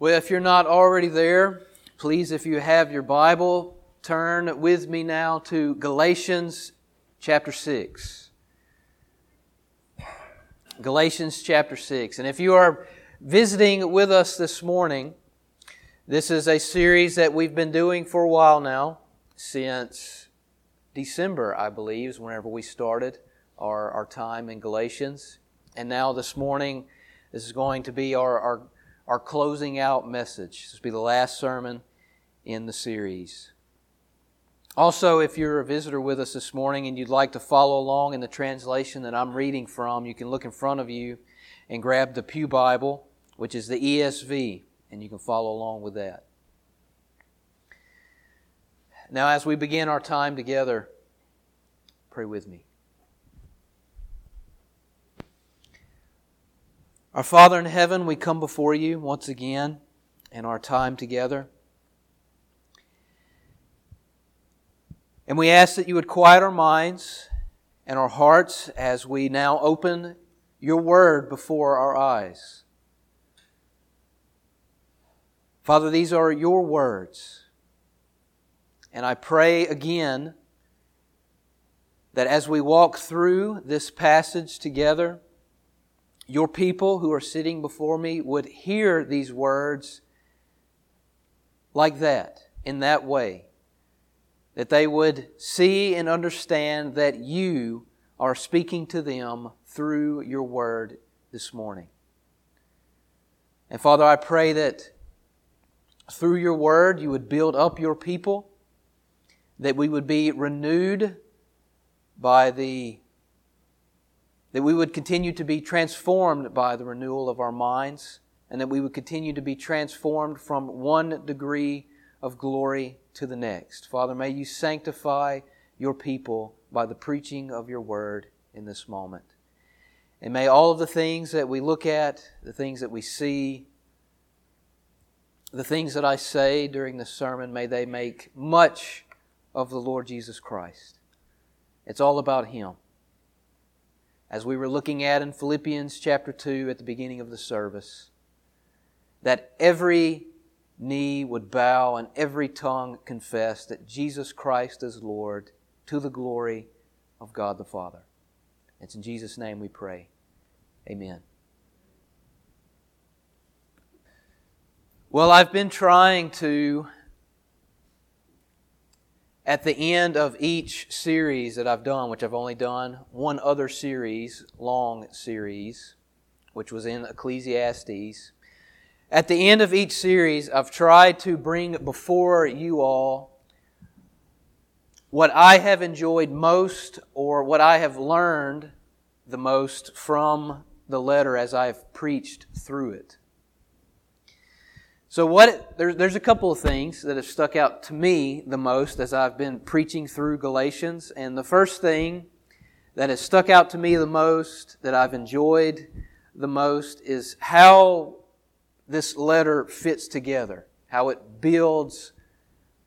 Well, if you're not already there, please, if you have your Bible, turn with me now to Galatians chapter 6. Galatians chapter 6. And if you are visiting with us this morning, this is a series that we've been doing for a while now, since December, I believe, is whenever we started our, our time in Galatians. And now this morning, this is going to be our, our, our closing out message. This will be the last sermon in the series. Also, if you're a visitor with us this morning and you'd like to follow along in the translation that I'm reading from, you can look in front of you and grab the Pew Bible, which is the ESV, and you can follow along with that. Now, as we begin our time together, pray with me. Our Father in heaven, we come before you once again in our time together. And we ask that you would quiet our minds and our hearts as we now open your word before our eyes. Father, these are your words. And I pray again that as we walk through this passage together, your people who are sitting before me would hear these words like that, in that way. That they would see and understand that you are speaking to them through your word this morning. And Father, I pray that through your word you would build up your people, that we would be renewed by the that we would continue to be transformed by the renewal of our minds, and that we would continue to be transformed from one degree of glory to the next. Father, may you sanctify your people by the preaching of your word in this moment. And may all of the things that we look at, the things that we see, the things that I say during this sermon, may they make much of the Lord Jesus Christ. It's all about Him as we were looking at in Philippians chapter 2 at the beginning of the service, that every knee would bow and every tongue confess that Jesus Christ is Lord to the glory of God the Father. It's in Jesus' name we pray. Amen. Well, I've been trying to at the end of each series that I've done, which I've only done one other series, long series, which was in Ecclesiastes, at the end of each series, I've tried to bring before you all what I have enjoyed most or what I have learned the most from the letter as I've preached through it. So what there's there's a couple of things that have stuck out to me the most as I've been preaching through Galatians, and the first thing that has stuck out to me the most that I've enjoyed the most is how this letter fits together, how it builds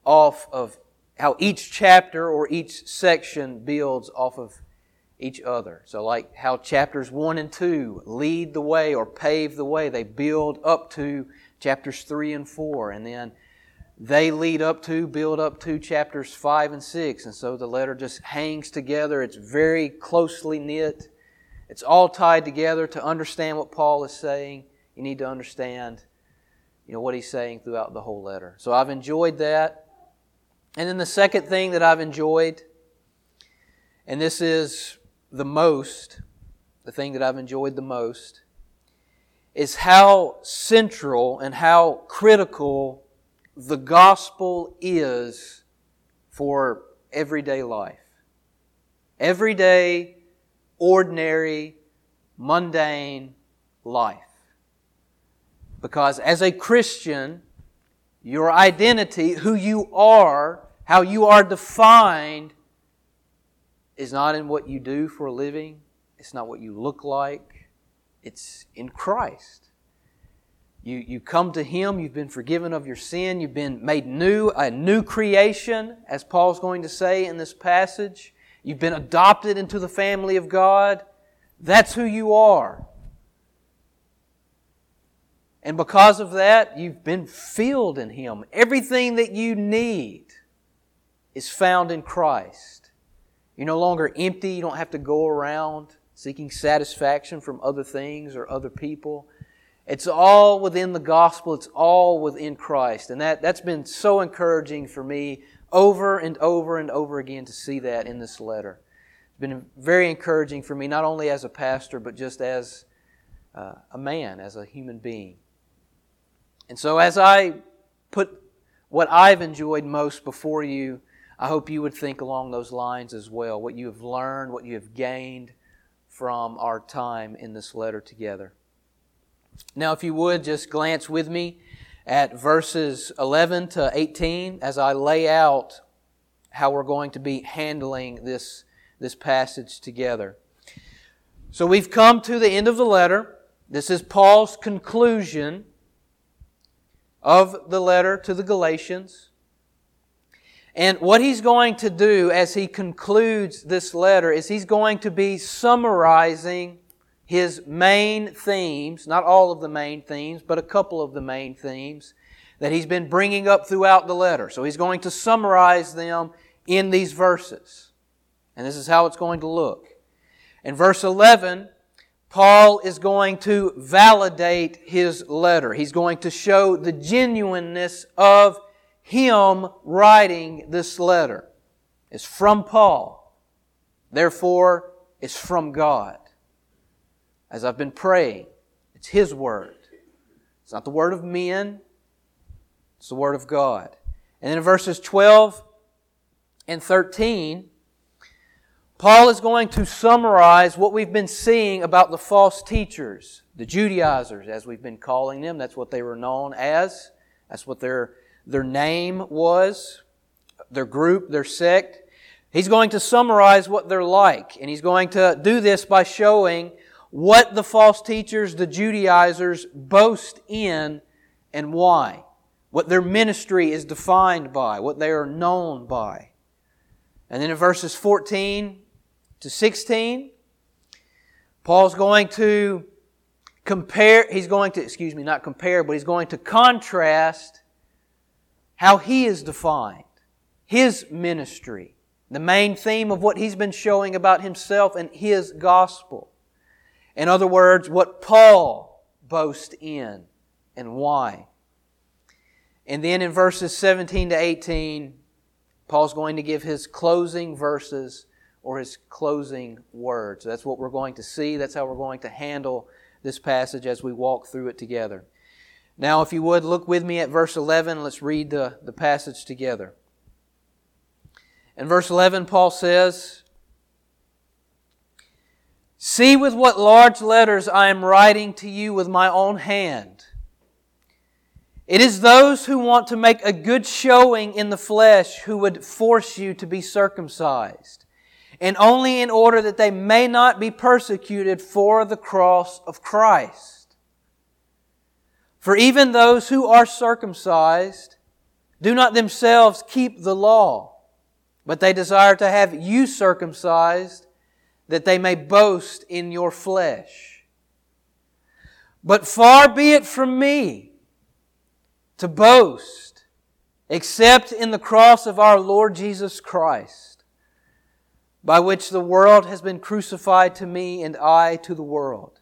off of how each chapter or each section builds off of each other. So like how chapters 1 and 2 lead the way or pave the way, they build up to chapters 3 and 4. And then they lead up to, build up to chapters 5 and 6. And so the letter just hangs together. It's very closely knit. It's all tied together to understand what Paul is saying. You need to understand, you know, what he's saying throughout the whole letter. So I've enjoyed that. And then the second thing that I've enjoyed, and this is the most, the thing that I've enjoyed the most, is how central and how critical the gospel is for everyday life. Everyday, ordinary, mundane life. Because as a Christian, your identity, who you are, how you are defined, is not in what you do for a living. It's not what you look like. It's in Christ. You, you come to Him, you've been forgiven of your sin, you've been made new, a new creation, as Paul's going to say in this passage. You've been adopted into the family of God. That's who you are. And because of that, you've been filled in Him. Everything that you need is found in Christ. You're no longer empty. You don't have to go around seeking satisfaction from other things or other people. It's all within the gospel. It's all within Christ. And that, that's been so encouraging for me over and over and over again to see that in this letter. It's been very encouraging for me, not only as a pastor, but just as uh, a man, as a human being. And so, as I put what I've enjoyed most before you, I hope you would think along those lines as well. What you have learned, what you have gained from our time in this letter together. Now, if you would just glance with me at verses 11 to 18 as I lay out how we're going to be handling this, this passage together. So we've come to the end of the letter. This is Paul's conclusion of the letter to the Galatians. And what he's going to do as he concludes this letter is he's going to be summarizing his main themes, not all of the main themes, but a couple of the main themes that he's been bringing up throughout the letter. So he's going to summarize them in these verses. And this is how it's going to look. In verse 11, Paul is going to validate his letter. He's going to show the genuineness of him writing this letter. It's from Paul. Therefore, it's from God as I've been praying. It's His Word. It's not the Word of men, it's the Word of God. And then in verses 12 and 13, Paul is going to summarize what we've been seeing about the false teachers, the Judaizers, as we've been calling them. That's what they were known as. That's what their, their name was, their group, their sect. He's going to summarize what they're like, and he's going to do this by showing what the false teachers, the Judaizers, boast in and why. What their ministry is defined by, what they are known by. And then in verses 14 to 16, Paul's going to compare, he's going to, excuse me, not compare, but he's going to contrast how he is defined, his ministry, the main theme of what he's been showing about himself and his gospel. In other words, what Paul boasts in and why. And then in verses 17 to 18, Paul's going to give his closing verses or his closing words. That's what we're going to see. That's how we're going to handle this passage as we walk through it together. Now, if you would, look with me at verse 11. Let's read the, the passage together. In verse 11, Paul says, See with what large letters I am writing to you with my own hand. It is those who want to make a good showing in the flesh who would force you to be circumcised, and only in order that they may not be persecuted for the cross of Christ. For even those who are circumcised do not themselves keep the law, but they desire to have you circumcised that they may boast in your flesh. But far be it from me to boast except in the cross of our Lord Jesus Christ, by which the world has been crucified to me and I to the world.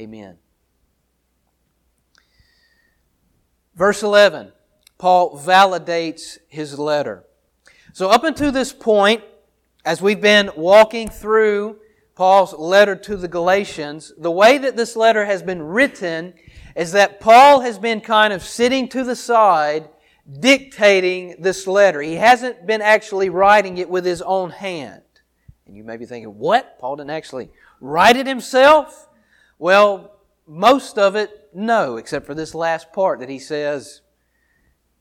Amen. Verse 11, Paul validates his letter. So, up until this point, as we've been walking through Paul's letter to the Galatians, the way that this letter has been written is that Paul has been kind of sitting to the side dictating this letter. He hasn't been actually writing it with his own hand. And you may be thinking, what? Paul didn't actually write it himself? Well, most of it, no, except for this last part that he says,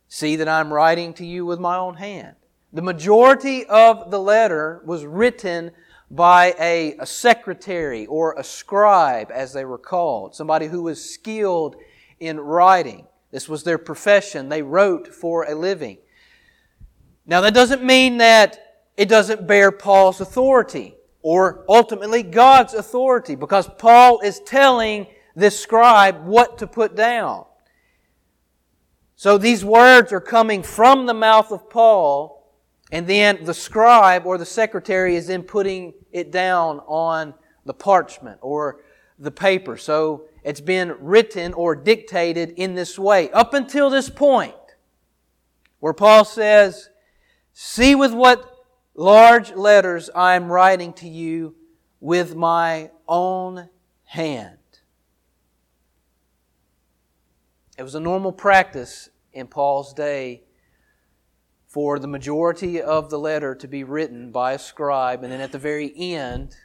See that I'm writing to you with my own hand. The majority of the letter was written by a, a, secretary or a scribe, as they were called, somebody who was skilled in writing. This was their profession. They wrote for a living. Now, that doesn't mean that it doesn't bear Paul's authority or ultimately God's authority because Paul is telling this scribe what to put down. So these words are coming from the mouth of Paul, and then the scribe or the secretary is then putting it down on the parchment or the paper. So it's been written or dictated in this way up until this point where Paul says, See with what large letters I am writing to you with my own hand. It was a normal practice in Paul's day for the majority of the letter to be written by a scribe, and then at the very end,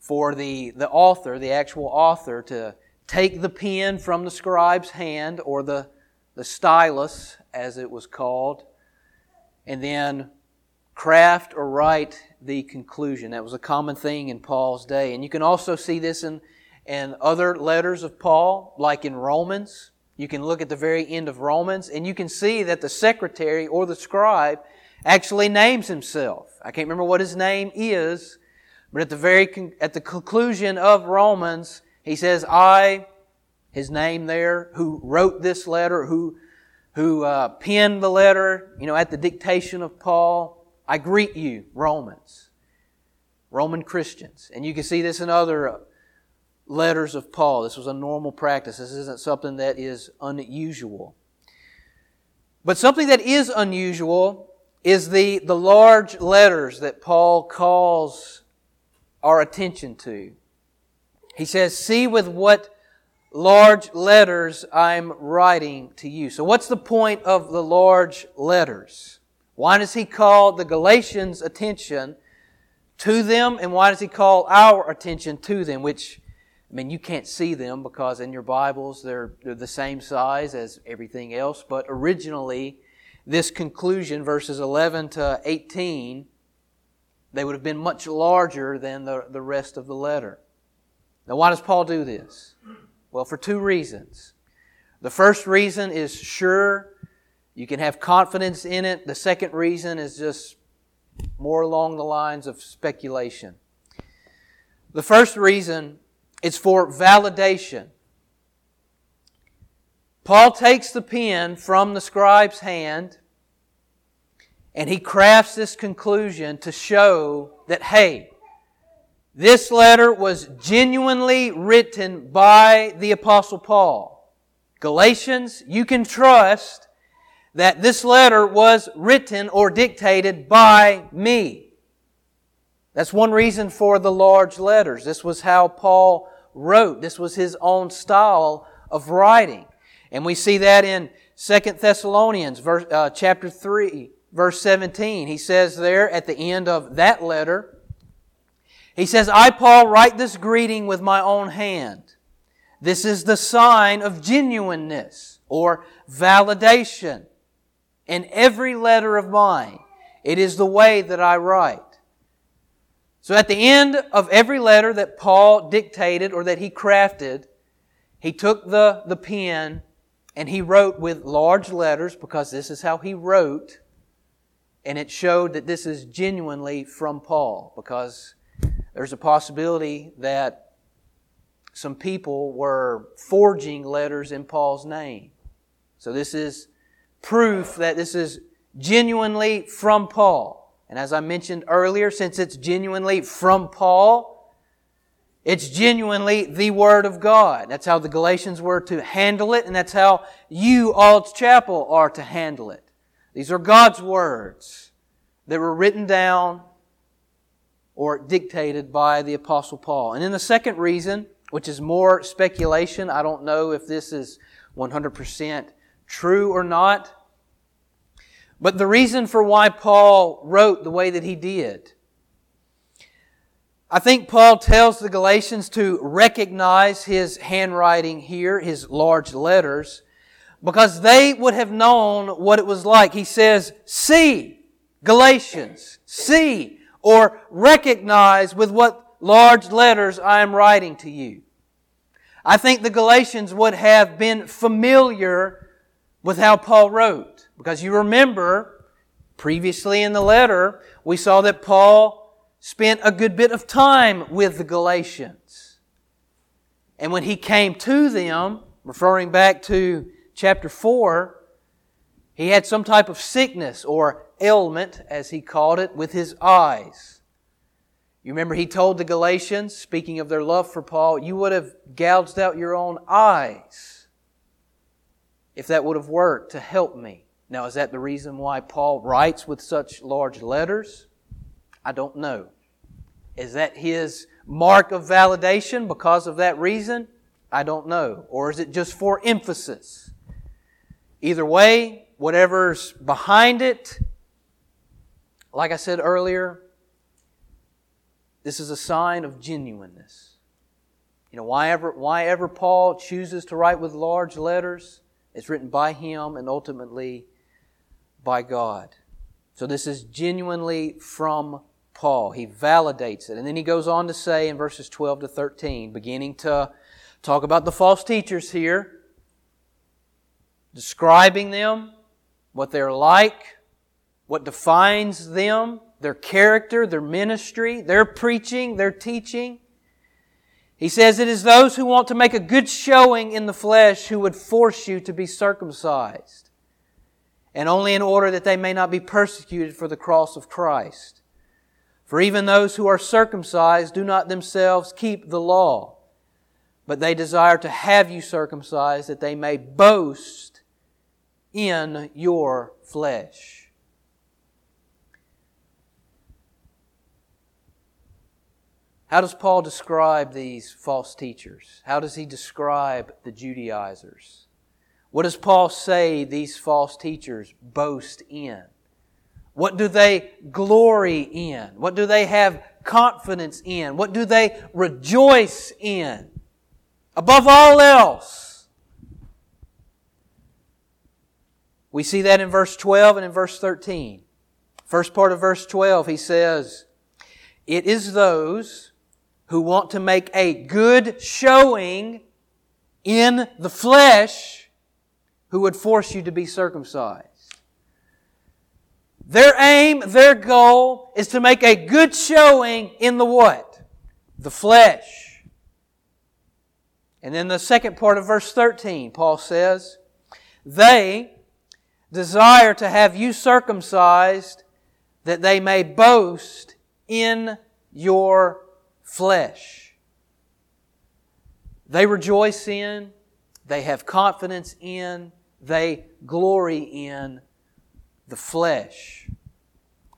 for the, the author, the actual author, to take the pen from the scribe's hand, or the, the stylus, as it was called, and then craft or write the conclusion. That was a common thing in Paul's day. And you can also see this in, in other letters of Paul, like in Romans. You can look at the very end of Romans and you can see that the secretary or the scribe actually names himself. I can't remember what his name is, but at the very con- at the conclusion of Romans, he says, "I," his name there, who wrote this letter, who who uh, penned the letter, you know, at the dictation of Paul. I greet you, Romans, Roman Christians, and you can see this in other uh, letters of Paul. This was a normal practice. This isn't something that is unusual. But something that is unusual is the, the large letters that Paul calls our attention to. He says, See with what large letters I'm writing to you. So, what's the point of the large letters? Why does he call the Galatians' attention to them, and why does he call our attention to them, which I mean, you can't see them because in your Bibles they're, they're the same size as everything else. But originally, this conclusion, verses 11 to 18, they would have been much larger than the, the rest of the letter. Now, why does Paul do this? Well, for two reasons. The first reason is sure, you can have confidence in it. The second reason is just more along the lines of speculation. The first reason is for validation. Paul takes the pen from the scribe's hand and he crafts this conclusion to show that, hey, this letter was genuinely written by the Apostle Paul. Galatians, you can trust that this letter was written or dictated by me. That's one reason for the large letters. This was how Paul wrote. This was his own style of writing. And we see that in 2 Thessalonians verse, uh, chapter 3, verse 17. He says there at the end of that letter, he says, I, Paul, write this greeting with my own hand. This is the sign of genuineness or validation in every letter of mine. It is the way that I write. So at the end of every letter that Paul dictated or that he crafted, he took the, the pen and he wrote with large letters because this is how he wrote. And it showed that this is genuinely from Paul because there's a possibility that some people were forging letters in Paul's name. So this is proof that this is genuinely from Paul. And as I mentioned earlier, since it's genuinely from Paul, it's genuinely the Word of God. That's how the Galatians were to handle it, and that's how you, Ald's Chapel, are to handle it. These are God's words that were written down or dictated by the Apostle Paul. And then the second reason, which is more speculation, I don't know if this is 100% true or not, but the reason for why Paul wrote the way that he did, I think Paul tells the Galatians to recognize his handwriting here, his large letters, because they would have known what it was like. He says, see, Galatians, see, or recognize with what large letters I am writing to you. I think the Galatians would have been familiar with how Paul wrote. Because you remember, previously in the letter, we saw that Paul spent a good bit of time with the Galatians. And when he came to them, referring back to chapter 4, he had some type of sickness or ailment, as he called it, with his eyes. You remember he told the Galatians, speaking of their love for Paul, you would have gouged out your own eyes if that would have worked to help me. Now, is that the reason why Paul writes with such large letters? I don't know. Is that his mark of validation because of that reason? I don't know. Or is it just for emphasis? Either way, whatever's behind it, like I said earlier, this is a sign of genuineness. You know, why ever, why ever Paul chooses to write with large letters, it's written by him and ultimately by God. So this is genuinely from Paul. He validates it. And then he goes on to say in verses 12 to 13, beginning to talk about the false teachers here, describing them, what they're like, what defines them, their character, their ministry, their preaching, their teaching. He says it is those who want to make a good showing in the flesh who would force you to be circumcised, and only in order that they may not be persecuted for the cross of Christ. For even those who are circumcised do not themselves keep the law, but they desire to have you circumcised that they may boast in your flesh. How does Paul describe these false teachers? How does he describe the Judaizers? What does Paul say these false teachers boast in? What do they glory in? What do they have confidence in? What do they rejoice in? Above all else, We see that in verse 12 and in verse 13. First part of verse 12, he says, It is those who want to make a good showing in the flesh who would force you to be circumcised. Their aim, their goal is to make a good showing in the what? The flesh. And then the second part of verse 13, Paul says, They desire to have you circumcised that they may boast in your flesh. They rejoice in, they have confidence in, they glory in the flesh.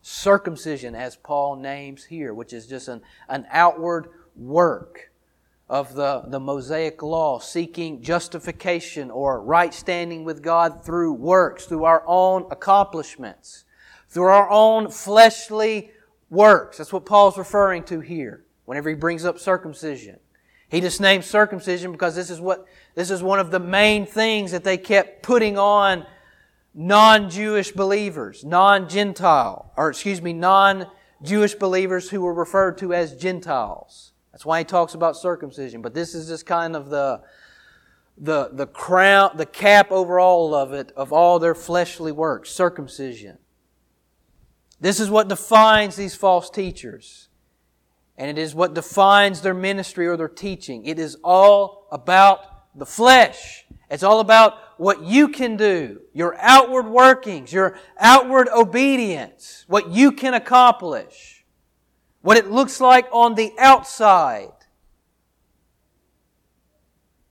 Circumcision, as Paul names here, which is just an, an outward work of the, the Mosaic law, seeking justification or right standing with God through works, through our own accomplishments, through our own fleshly works. That's what Paul's referring to here whenever he brings up circumcision. He just names circumcision because this is what, this is one of the main things that they kept putting on non-Jewish believers, non-Gentile, or excuse me, non-Jewish believers who were referred to as Gentiles. That's why he talks about circumcision. But this is just kind of the, the, the crown, the cap over all of it, of all their fleshly works, circumcision. This is what defines these false teachers. And it is what defines their ministry or their teaching. It is all about the flesh. It's all about what you can do, your outward workings, your outward obedience, what you can accomplish what it looks like on the outside.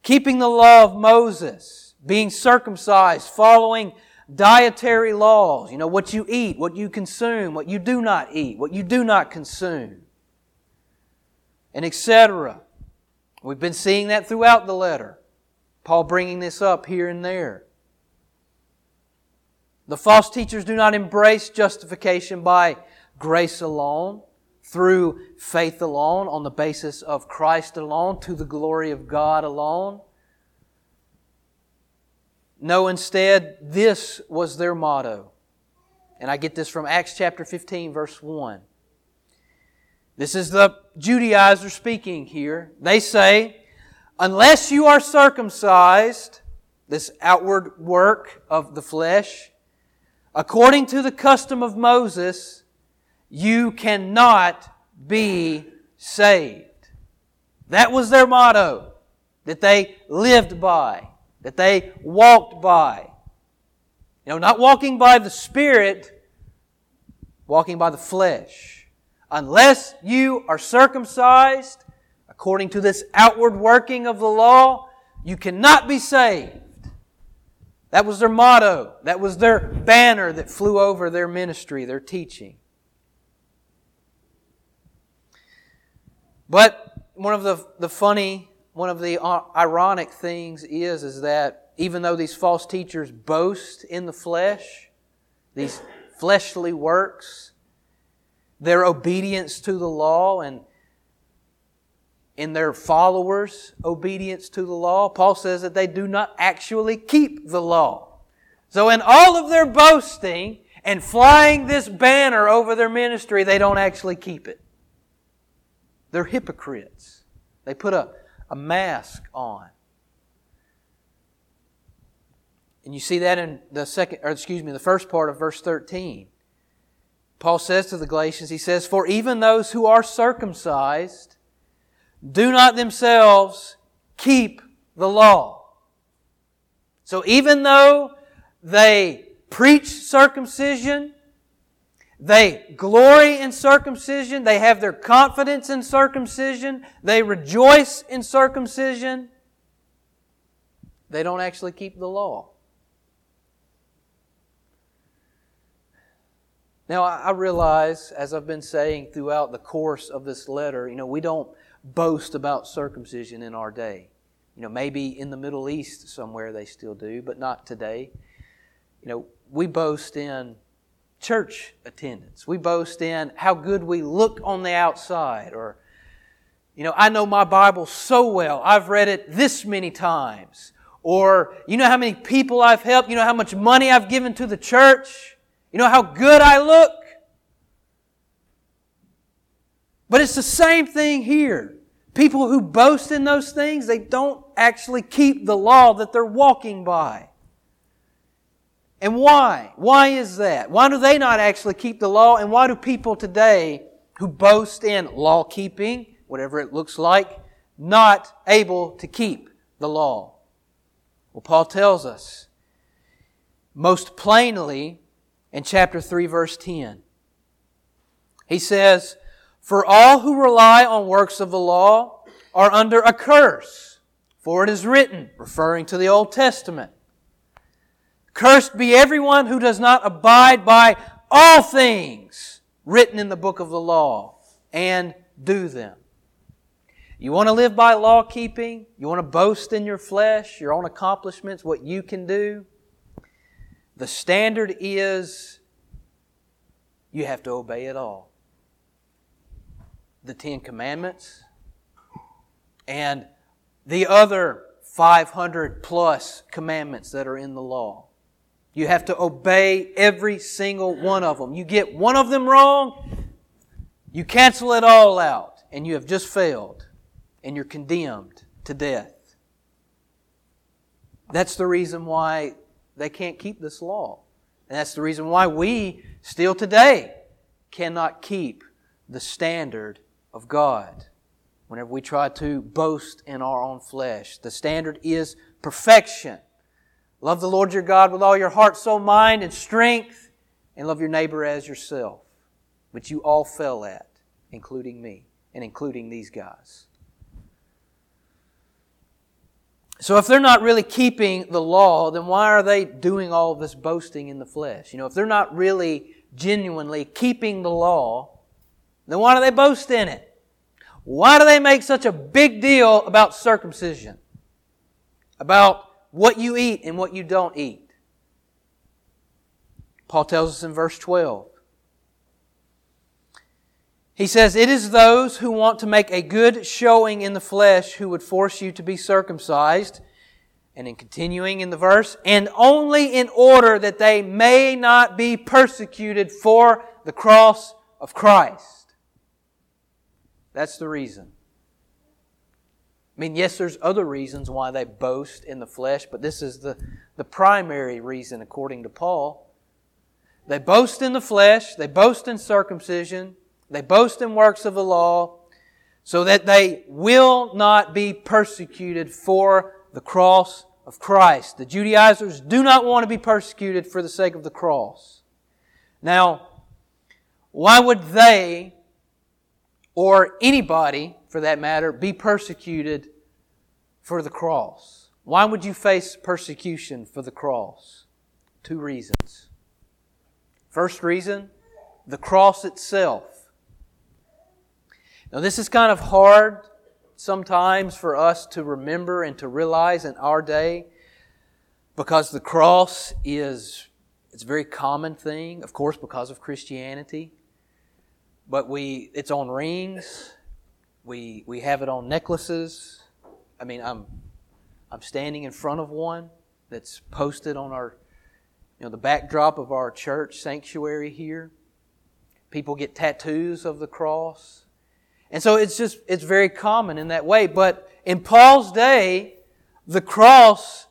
Keeping the law of Moses, being circumcised, following dietary laws, you know, what you eat, what you consume, what you do not eat, what you do not consume, and etc. We've been seeing that throughout the letter. Paul bringing this up here and there. The false teachers do not embrace justification by grace alone through faith alone, on the basis of Christ alone, to the glory of God alone. No, instead, this was their motto. And I get this from Acts chapter 15, verse 1. This is the Judaizer speaking here. They say, unless you are circumcised, this outward work of the flesh, according to the custom of Moses, you cannot be saved. That was their motto that they lived by, that they walked by. You know, not walking by the Spirit, walking by the flesh. Unless you are circumcised, according to this outward working of the law, you cannot be saved. That was their motto. That was their banner that flew over their ministry, their teaching. But one of the, the funny, one of the uh, ironic things is, is that even though these false teachers boast in the flesh, these fleshly works, their obedience to the law and in their followers' obedience to the law, Paul says that they do not actually keep the law. So in all of their boasting and flying this banner over their ministry, they don't actually keep it. They're hypocrites. They put a, a mask on. And you see that in the second, or excuse me, the first part of verse 13. Paul says to the Galatians, he says, For even those who are circumcised do not themselves keep the law. So even though they preach circumcision, they glory in circumcision. They have their confidence in circumcision. They rejoice in circumcision. They don't actually keep the law. Now, I realize, as I've been saying throughout the course of this letter, you know, we don't boast about circumcision in our day. You know, maybe in the Middle East somewhere they still do, but not today. You know, we boast in church attendance. We boast in how good we look on the outside or you know, I know my Bible so well. I've read it this many times. Or, you know how many people I've helped? You know how much money I've given to the church? You know how good I look? But it's the same thing here. People who boast in those things, they don't actually keep the law that they're walking by. And why? Why is that? Why do they not actually keep the law? And why do people today who boast in law keeping, whatever it looks like, not able to keep the law? Well, Paul tells us most plainly in chapter 3, verse 10. He says, For all who rely on works of the law are under a curse, for it is written, referring to the Old Testament, Cursed be everyone who does not abide by all things written in the book of the law and do them. You want to live by law keeping? You want to boast in your flesh, your own accomplishments, what you can do? The standard is you have to obey it all. The Ten Commandments and the other 500 plus commandments that are in the law. You have to obey every single one of them. You get one of them wrong, you cancel it all out, and you have just failed, and you're condemned to death. That's the reason why they can't keep this law. And that's the reason why we still today cannot keep the standard of God. Whenever we try to boast in our own flesh, the standard is perfection. Love the Lord your God with all your heart, soul, mind, and strength, and love your neighbor as yourself, which you all fell at, including me and including these guys. So if they're not really keeping the law, then why are they doing all this boasting in the flesh? You know, if they're not really genuinely keeping the law, then why do they boast in it? Why do they make such a big deal about circumcision? About what you eat and what you don't eat. Paul tells us in verse 12. He says, It is those who want to make a good showing in the flesh who would force you to be circumcised. And in continuing in the verse, and only in order that they may not be persecuted for the cross of Christ. That's the reason. I mean, yes, there's other reasons why they boast in the flesh, but this is the, the primary reason, according to Paul. They boast in the flesh, they boast in circumcision, they boast in works of the law so that they will not be persecuted for the cross of Christ. The Judaizers do not want to be persecuted for the sake of the cross. Now, why would they, or anybody for that matter, be persecuted for the cross? Why would you face persecution for the cross? Two reasons. First reason, the cross itself. Now, this is kind of hard sometimes for us to remember and to realize in our day because the cross is it's a very common thing, of course, because of Christianity. But we it's on rings. We we have it on necklaces. I mean, I'm I'm standing in front of one that's posted on our you know the backdrop of our church sanctuary here. People get tattoos of the cross. And so it's just, it's very common in that way. But in Paul's day, the cross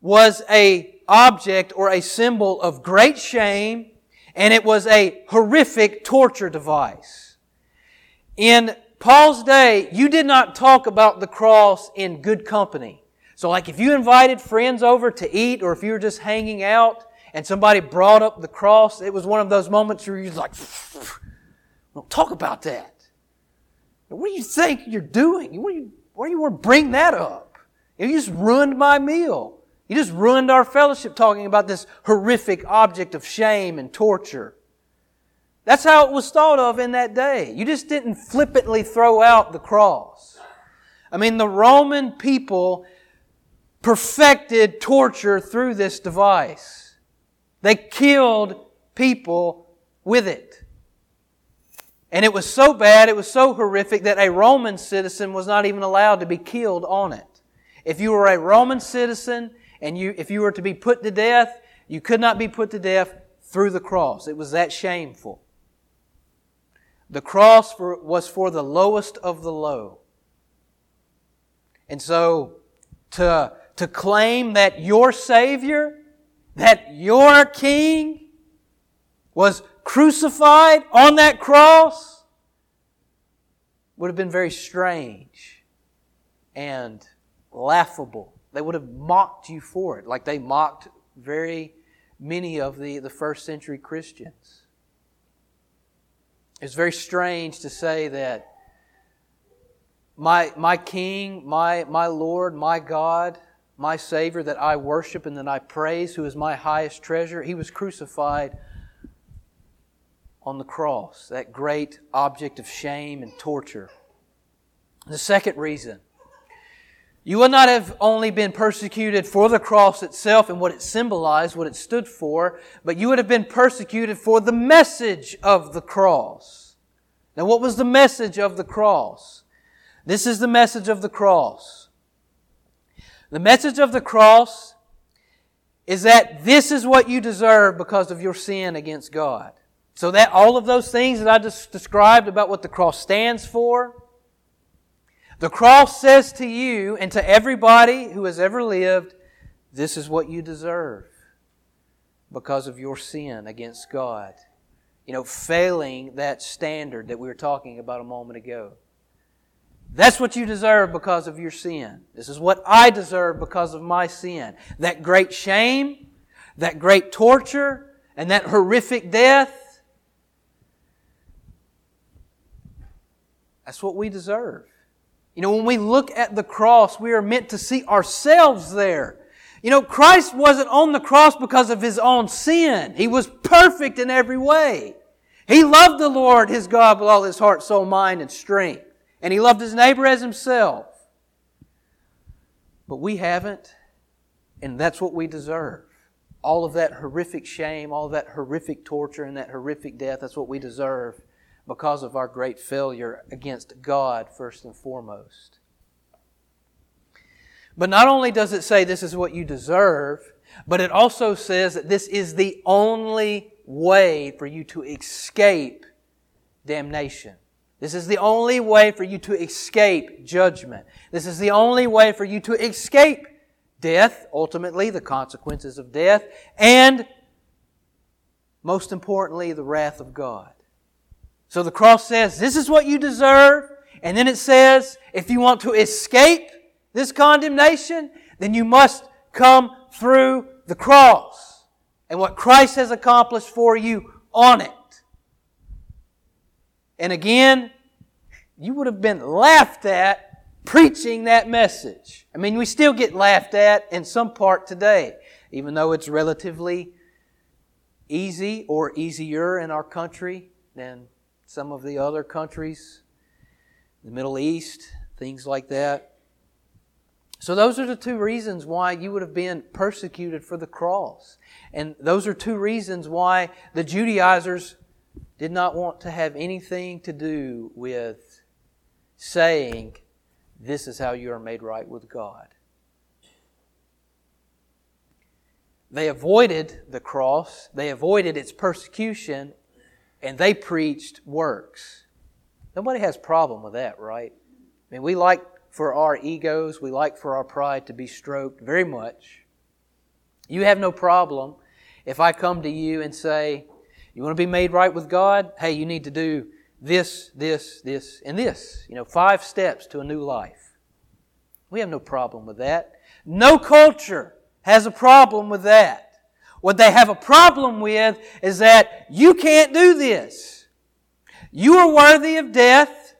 was a object or a symbol of great shame and it was a horrific torture device. In Paul's day, you did not talk about the cross in good company. So like if you invited friends over to eat or if you were just hanging out and somebody brought up the cross, it was one of those moments where you're like, don't talk about that. What do you think you're doing? What do you, why do you want to bring that up? You just ruined my meal. You just ruined our fellowship talking about this horrific object of shame and torture. That's how it was thought of in that day. You just didn't flippantly throw out the cross. I mean, the Roman people perfected torture through this device. They killed people with it. And it was so bad, it was so horrific that a Roman citizen was not even allowed to be killed on it. If you were a Roman citizen and you, if you were to be put to death, you could not be put to death through the cross. It was that shameful. The cross for, was for the lowest of the low. And so to, to claim that your Savior, that your King was crucified on that cross would have been very strange and laughable. They would have mocked you for it, like they mocked very many of the, the first century Christians. It's very strange to say that my, my King, my, my Lord, my God, my Savior that I worship and that I praise, who is my highest treasure, He was crucified on the cross, that great object of shame and torture. The second reason, you would not have only been persecuted for the cross itself and what it symbolized, what it stood for, but you would have been persecuted for the message of the cross. Now, what was the message of the cross? This is the message of the cross. The message of the cross is that this is what you deserve because of your sin against God. So that all of those things that I just described about what the cross stands for, the cross says to you and to everybody who has ever lived, this is what you deserve because of your sin against God. You know, failing that standard that we were talking about a moment ago. That's what you deserve because of your sin. This is what I deserve because of my sin. That great shame, that great torture, and that horrific death That's what we deserve. You know, when we look at the cross, we are meant to see ourselves there. You know, Christ wasn't on the cross because of his own sin. He was perfect in every way. He loved the Lord, his God, with all his heart, soul, mind, and strength. And he loved his neighbor as himself. But we haven't, and that's what we deserve. All of that horrific shame, all that horrific torture, and that horrific death, that's what we deserve because of our great failure against God, first and foremost. But not only does it say this is what you deserve, but it also says that this is the only way for you to escape damnation. This is the only way for you to escape judgment. This is the only way for you to escape death, ultimately, the consequences of death, and most importantly, the wrath of God. So the cross says, this is what you deserve. And then it says, if you want to escape this condemnation, then you must come through the cross and what Christ has accomplished for you on it. And again, you would have been laughed at preaching that message. I mean, we still get laughed at in some part today, even though it's relatively easy or easier in our country than some of the other countries, the Middle East, things like that. So, those are the two reasons why you would have been persecuted for the cross. And those are two reasons why the Judaizers did not want to have anything to do with saying, This is how you are made right with God. They avoided the cross, they avoided its persecution, and they preached works. Nobody has problem with that, right? I mean, we like for our egos, we like for our pride to be stroked very much. You have no problem if I come to you and say, You want to be made right with God? Hey, you need to do this, this, this, and this. You know, five steps to a new life. We have no problem with that. No culture has a problem with that. What they have a problem with is that you can't do this. You are worthy of death.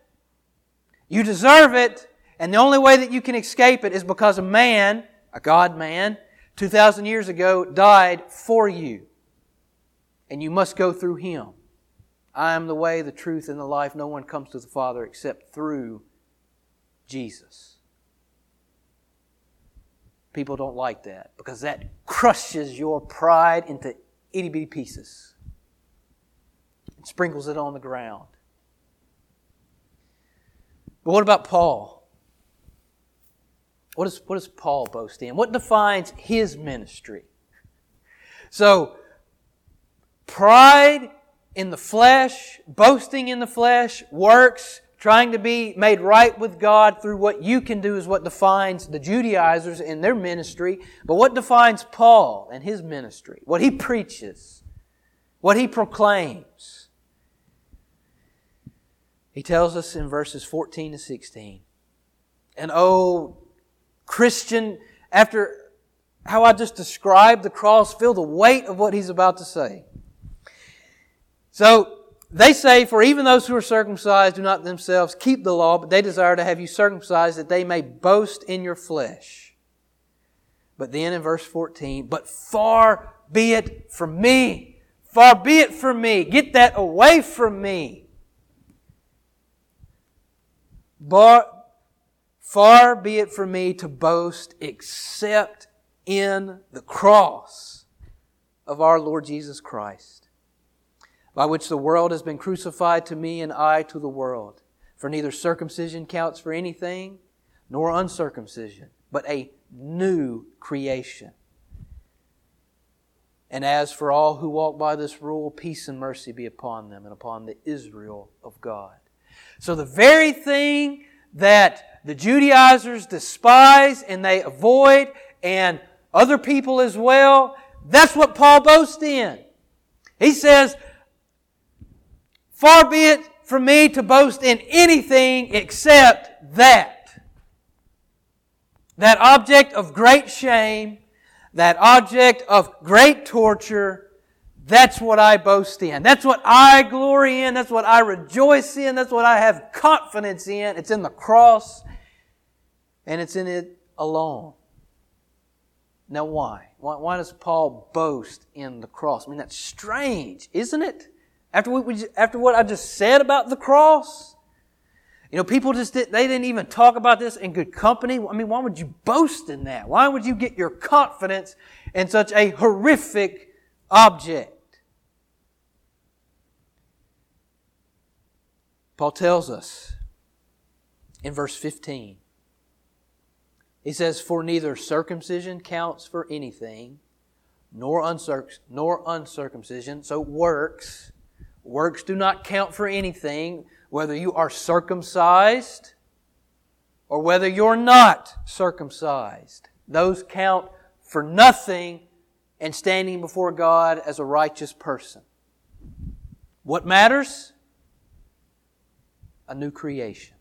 You deserve it. And the only way that you can escape it is because a man, a God man, 2,000 years ago died for you. And you must go through him. I am the way, the truth, and the life. No one comes to the Father except through Jesus. People don't like that because that crushes your pride into itty bitty pieces and sprinkles it on the ground. But what about Paul? What, is, what does Paul boast in? What defines his ministry? So, pride in the flesh, boasting in the flesh, works, trying to be made right with God through what you can do is what defines the Judaizers in their ministry. But what defines Paul and his ministry? What he preaches, what he proclaims. He tells us in verses 14 to 16. And oh, Christian, after how I just described the cross, feel the weight of what he's about to say. So, they say, For even those who are circumcised do not themselves keep the law, but they desire to have you circumcised that they may boast in your flesh. But then in verse 14, But far be it from me. Far be it from me. Get that away from me. But far be it from me to boast except in the cross of our Lord Jesus Christ by which the world has been crucified to me and I to the world. For neither circumcision counts for anything, nor uncircumcision, but a new creation. And as for all who walk by this rule, peace and mercy be upon them and upon the Israel of God. So the very thing that the Judaizers despise and they avoid, and other people as well, that's what Paul boasts in. He says, Far be it from me to boast in anything except that. That object of great shame, that object of great torture, that's what I boast in. That's what I glory in. That's what I rejoice in. That's what I have confidence in. It's in the cross and it's in it alone. Now, why? Why, why does Paul boast in the cross? I mean, that's strange, isn't it? After what, we, after what I just said about the cross, you know, people just did, they didn't even talk about this in good company. I mean, why would you boast in that? Why would you get your confidence in such a horrific object? Paul tells us in verse 15. He says, For neither circumcision counts for anything, nor, uncirc- nor uncircumcision, so works. Works do not count for anything, whether you are circumcised or whether you're not circumcised. Those count for nothing and standing before God as a righteous person. What matters? A new creation.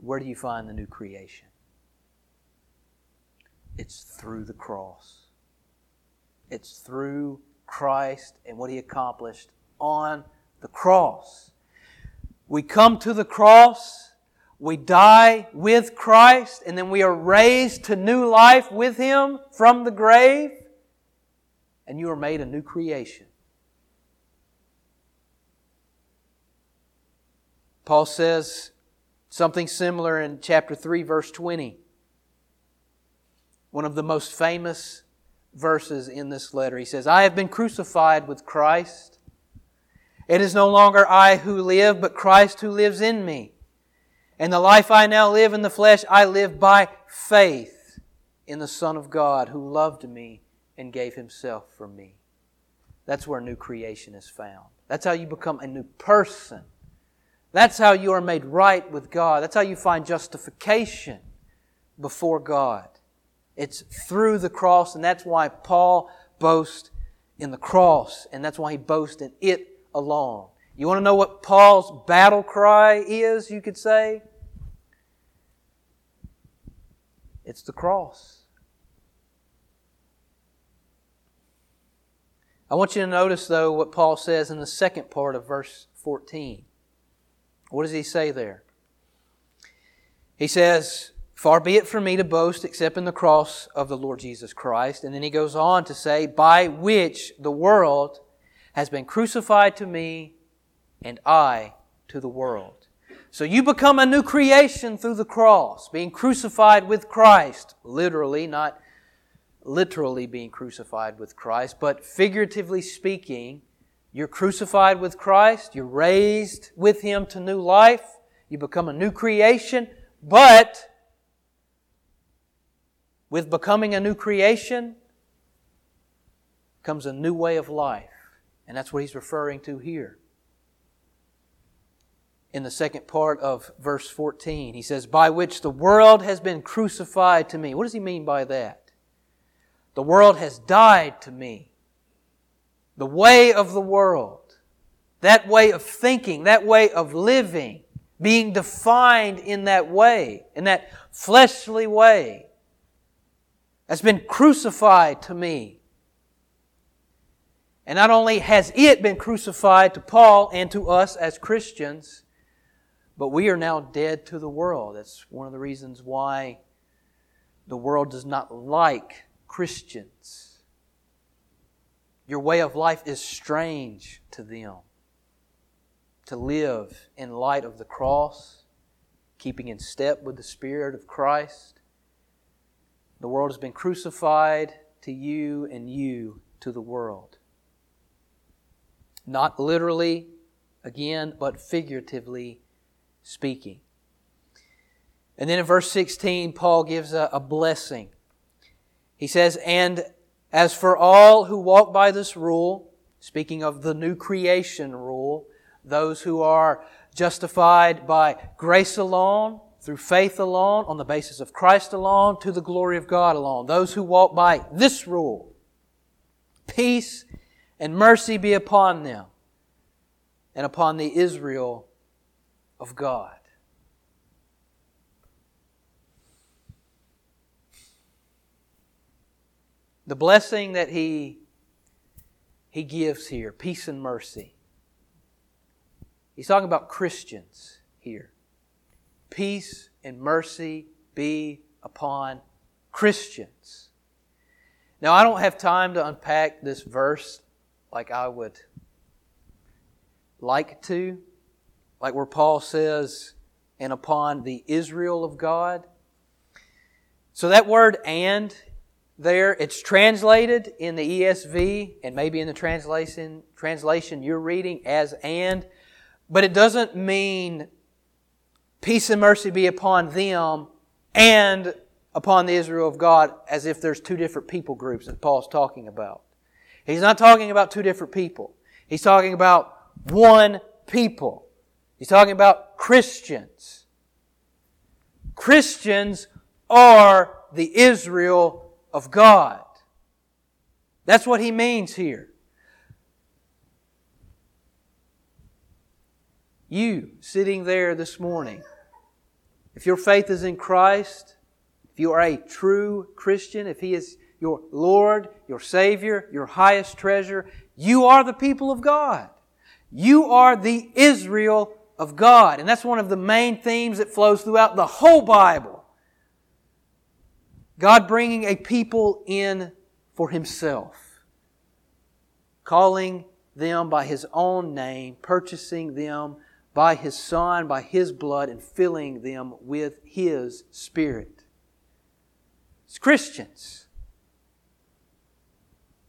Where do you find the new creation? It's through the cross. It's through Christ and what He accomplished on the cross. We come to the cross, we die with Christ, and then we are raised to new life with Him from the grave, and you are made a new creation. Paul says something similar in chapter 3, verse 20. One of the most famous verses in this letter. He says, I have been crucified with Christ. It is no longer I who live, but Christ who lives in me. And the life I now live in the flesh, I live by faith in the Son of God who loved me and gave himself for me. That's where new creation is found. That's how you become a new person. That's how you are made right with God. That's how you find justification before God. It's through the cross, and that's why Paul boasts in the cross, and that's why he boasts in it alone. You want to know what Paul's battle cry is, you could say? It's the cross. I want you to notice, though, what Paul says in the second part of verse 14. What does he say there? He says, Far be it from me to boast except in the cross of the Lord Jesus Christ. And then he goes on to say, By which the world has been crucified to me and I to the world. So you become a new creation through the cross, being crucified with Christ. Literally, not literally being crucified with Christ, but figuratively speaking, you're crucified with Christ, you're raised with Him to new life, you become a new creation, but with becoming a new creation comes a new way of life. And that's what he's referring to here. In the second part of verse 14, he says, By which the world has been crucified to me. What does he mean by that? The world has died to me. The way of the world, that way of thinking, that way of living, being defined in that way, in that fleshly way, has been crucified to me. And not only has it been crucified to Paul and to us as Christians, but we are now dead to the world. That's one of the reasons why the world does not like Christians. Your way of life is strange to them. To live in light of the cross, keeping in step with the Spirit of Christ, the world has been crucified to you and you to the world. Not literally, again, but figuratively speaking. And then in verse 16, Paul gives a, a blessing. He says, And as for all who walk by this rule, speaking of the new creation rule, those who are justified by grace alone, through faith alone, on the basis of Christ alone, to the glory of God alone. Those who walk by this rule, peace and mercy be upon them and upon the Israel of God. The blessing that he, he gives here, peace and mercy. He's talking about Christians here peace and mercy be upon Christians. Now, I don't have time to unpack this verse like I would like to, like where Paul says, and upon the Israel of God. So that word and there. It's translated in the ESV and maybe in the translation, translation you're reading as and, but it doesn't mean peace and mercy be upon them and upon the Israel of God as if there's two different people groups that Paul's talking about. He's not talking about two different people. He's talking about one people. He's talking about Christians. Christians are the Israel of God. That's what he means here. You sitting there this morning, if your faith is in Christ, if you are a true Christian, if He is your Lord, your Savior, your highest treasure, you are the people of God. You are the Israel of God. And that's one of the main themes that flows throughout the whole Bible. God bringing a people in for Himself, calling them by His own name, purchasing them by His Son, by His blood, and filling them with His Spirit. It's Christians.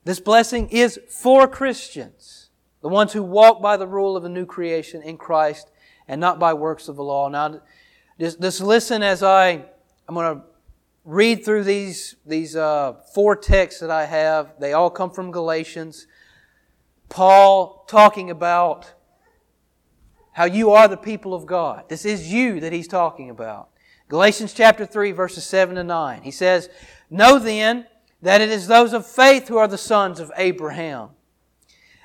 This blessing is for Christians, the ones who walk by the rule of the new creation in Christ and not by works of the law. Now, just, just listen as I, I'm going to read through these, these uh, four texts that I have. They all come from Galatians. Paul talking about how you are the people of God. This is you that he's talking about. Galatians chapter 3 verses 7 to 9. He says, Know then that it is those of faith who are the sons of Abraham.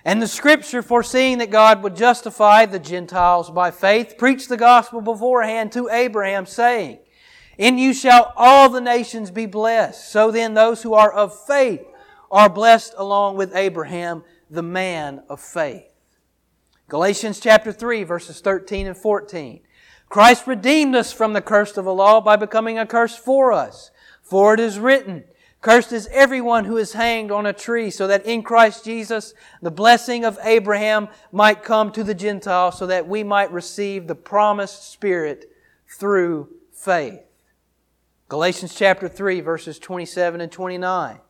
And the scripture foreseeing that God would justify the Gentiles by faith preached the gospel beforehand to Abraham saying, In you shall all the nations be blessed. So then those who are of faith are blessed along with Abraham, the man of faith. Galatians chapter 3 verses 13 and 14. Christ redeemed us from the curse of the law by becoming a curse for us. For it is written, Cursed is everyone who is hanged on a tree, so that in Christ Jesus the blessing of Abraham might come to the Gentiles, so that we might receive the promised Spirit through faith. Galatians chapter 3 verses 27 and 29.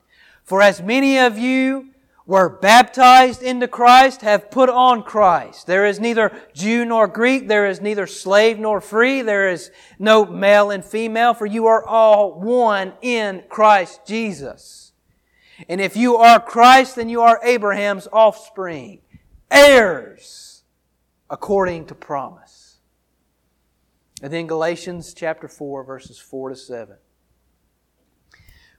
For as many of you were baptized into Christ have put on Christ. There is neither Jew nor Greek. There is neither slave nor free. There is no male and female, for you are all one in Christ Jesus. And if you are Christ, then you are Abraham's offspring, heirs according to promise. And then Galatians chapter 4 verses 4 to 7.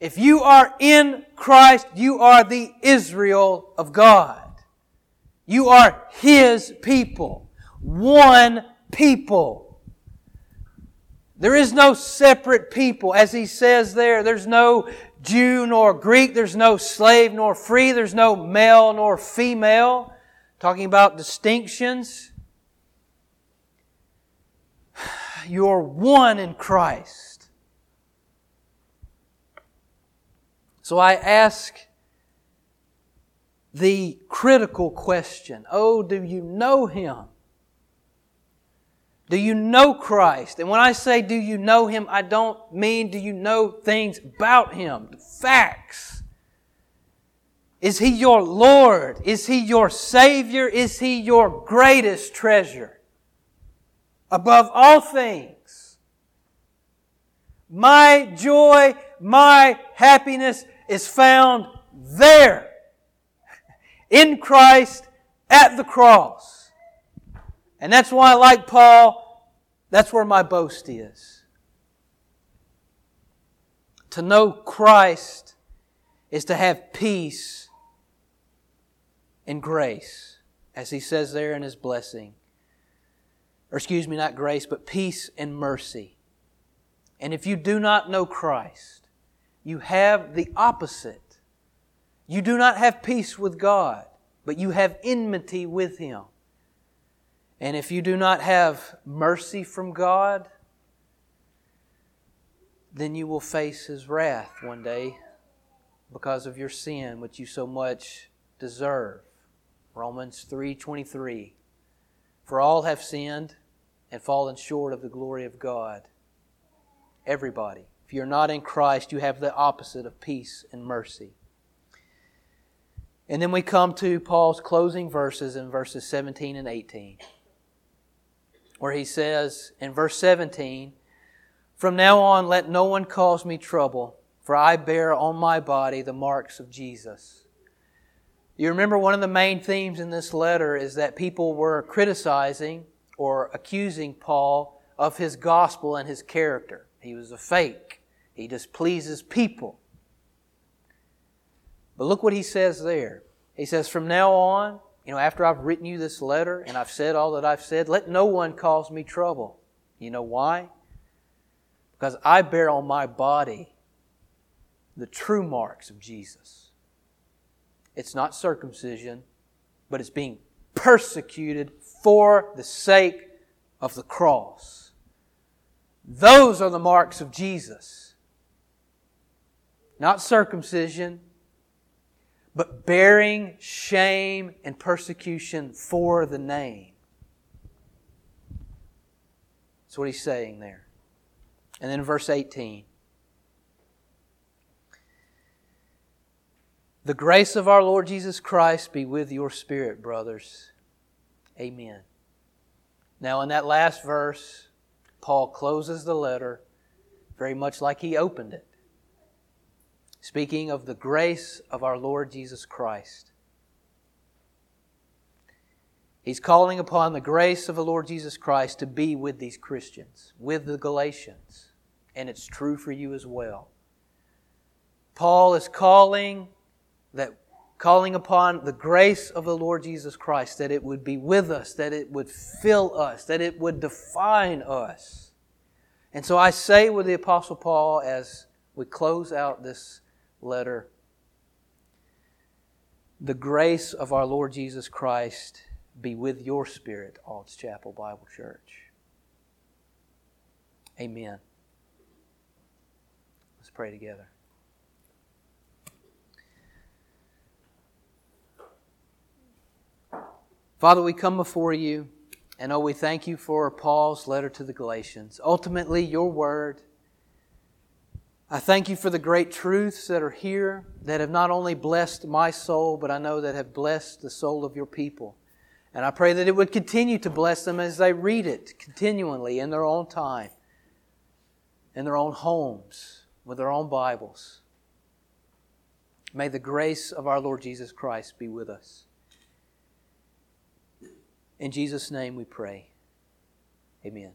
If you are in Christ, you are the Israel of God. You are His people. One people. There is no separate people. As He says there, there's no Jew nor Greek. There's no slave nor free. There's no male nor female. Talking about distinctions. You're one in Christ. So I ask the critical question Oh, do you know Him? Do you know Christ? And when I say do you know Him, I don't mean do you know things about Him, facts. Is He your Lord? Is He your Savior? Is He your greatest treasure? Above all things, my joy, my happiness is found there in Christ at the cross. And that's why, like Paul, that's where my boast is. To know Christ is to have peace and grace, as he says there in his blessing. Or, excuse me, not grace, but peace and mercy. And if you do not know Christ, you have the opposite You do not have peace with God, but you have enmity with Him. And if you do not have mercy from God, then you will face His wrath one day because of your sin, which you so much deserve. Romans 3:23 For all have sinned and fallen short of the glory of God. Everybody. If you're not in Christ, you have the opposite of peace and mercy. And then we come to Paul's closing verses in verses 17 and 18, where he says in verse 17, From now on, let no one cause me trouble, for I bear on my body the marks of Jesus. You remember one of the main themes in this letter is that people were criticizing or accusing Paul of his gospel and his character. He was a fake. He displeases people. But look what he says there. He says, From now on, you know, after I've written you this letter and I've said all that I've said, let no one cause me trouble. You know why? Because I bear on my body the true marks of Jesus. It's not circumcision, but it's being persecuted for the sake of the cross. Those are the marks of Jesus. Not circumcision, but bearing shame and persecution for the name. That's what he's saying there. And then verse 18. The grace of our Lord Jesus Christ be with your spirit, brothers. Amen. Now, in that last verse, Paul closes the letter very much like he opened it speaking of the grace of our Lord Jesus Christ. He's calling upon the grace of the Lord Jesus Christ to be with these Christians, with the Galatians, and it's true for you as well. Paul is calling that calling upon the grace of the Lord Jesus Christ that it would be with us, that it would fill us, that it would define us. And so I say with the apostle Paul as we close out this letter. The grace of our Lord Jesus Christ be with your spirit, Ald's Chapel Bible Church. Amen. Let's pray together. Father, we come before you, and oh, we thank you for Paul's letter to the Galatians. Ultimately, your word I thank you for the great truths that are here that have not only blessed my soul, but I know that have blessed the soul of your people. And I pray that it would continue to bless them as they read it continually in their own time, in their own homes, with their own Bibles. May the grace of our Lord Jesus Christ be with us. In Jesus' name we pray. Amen.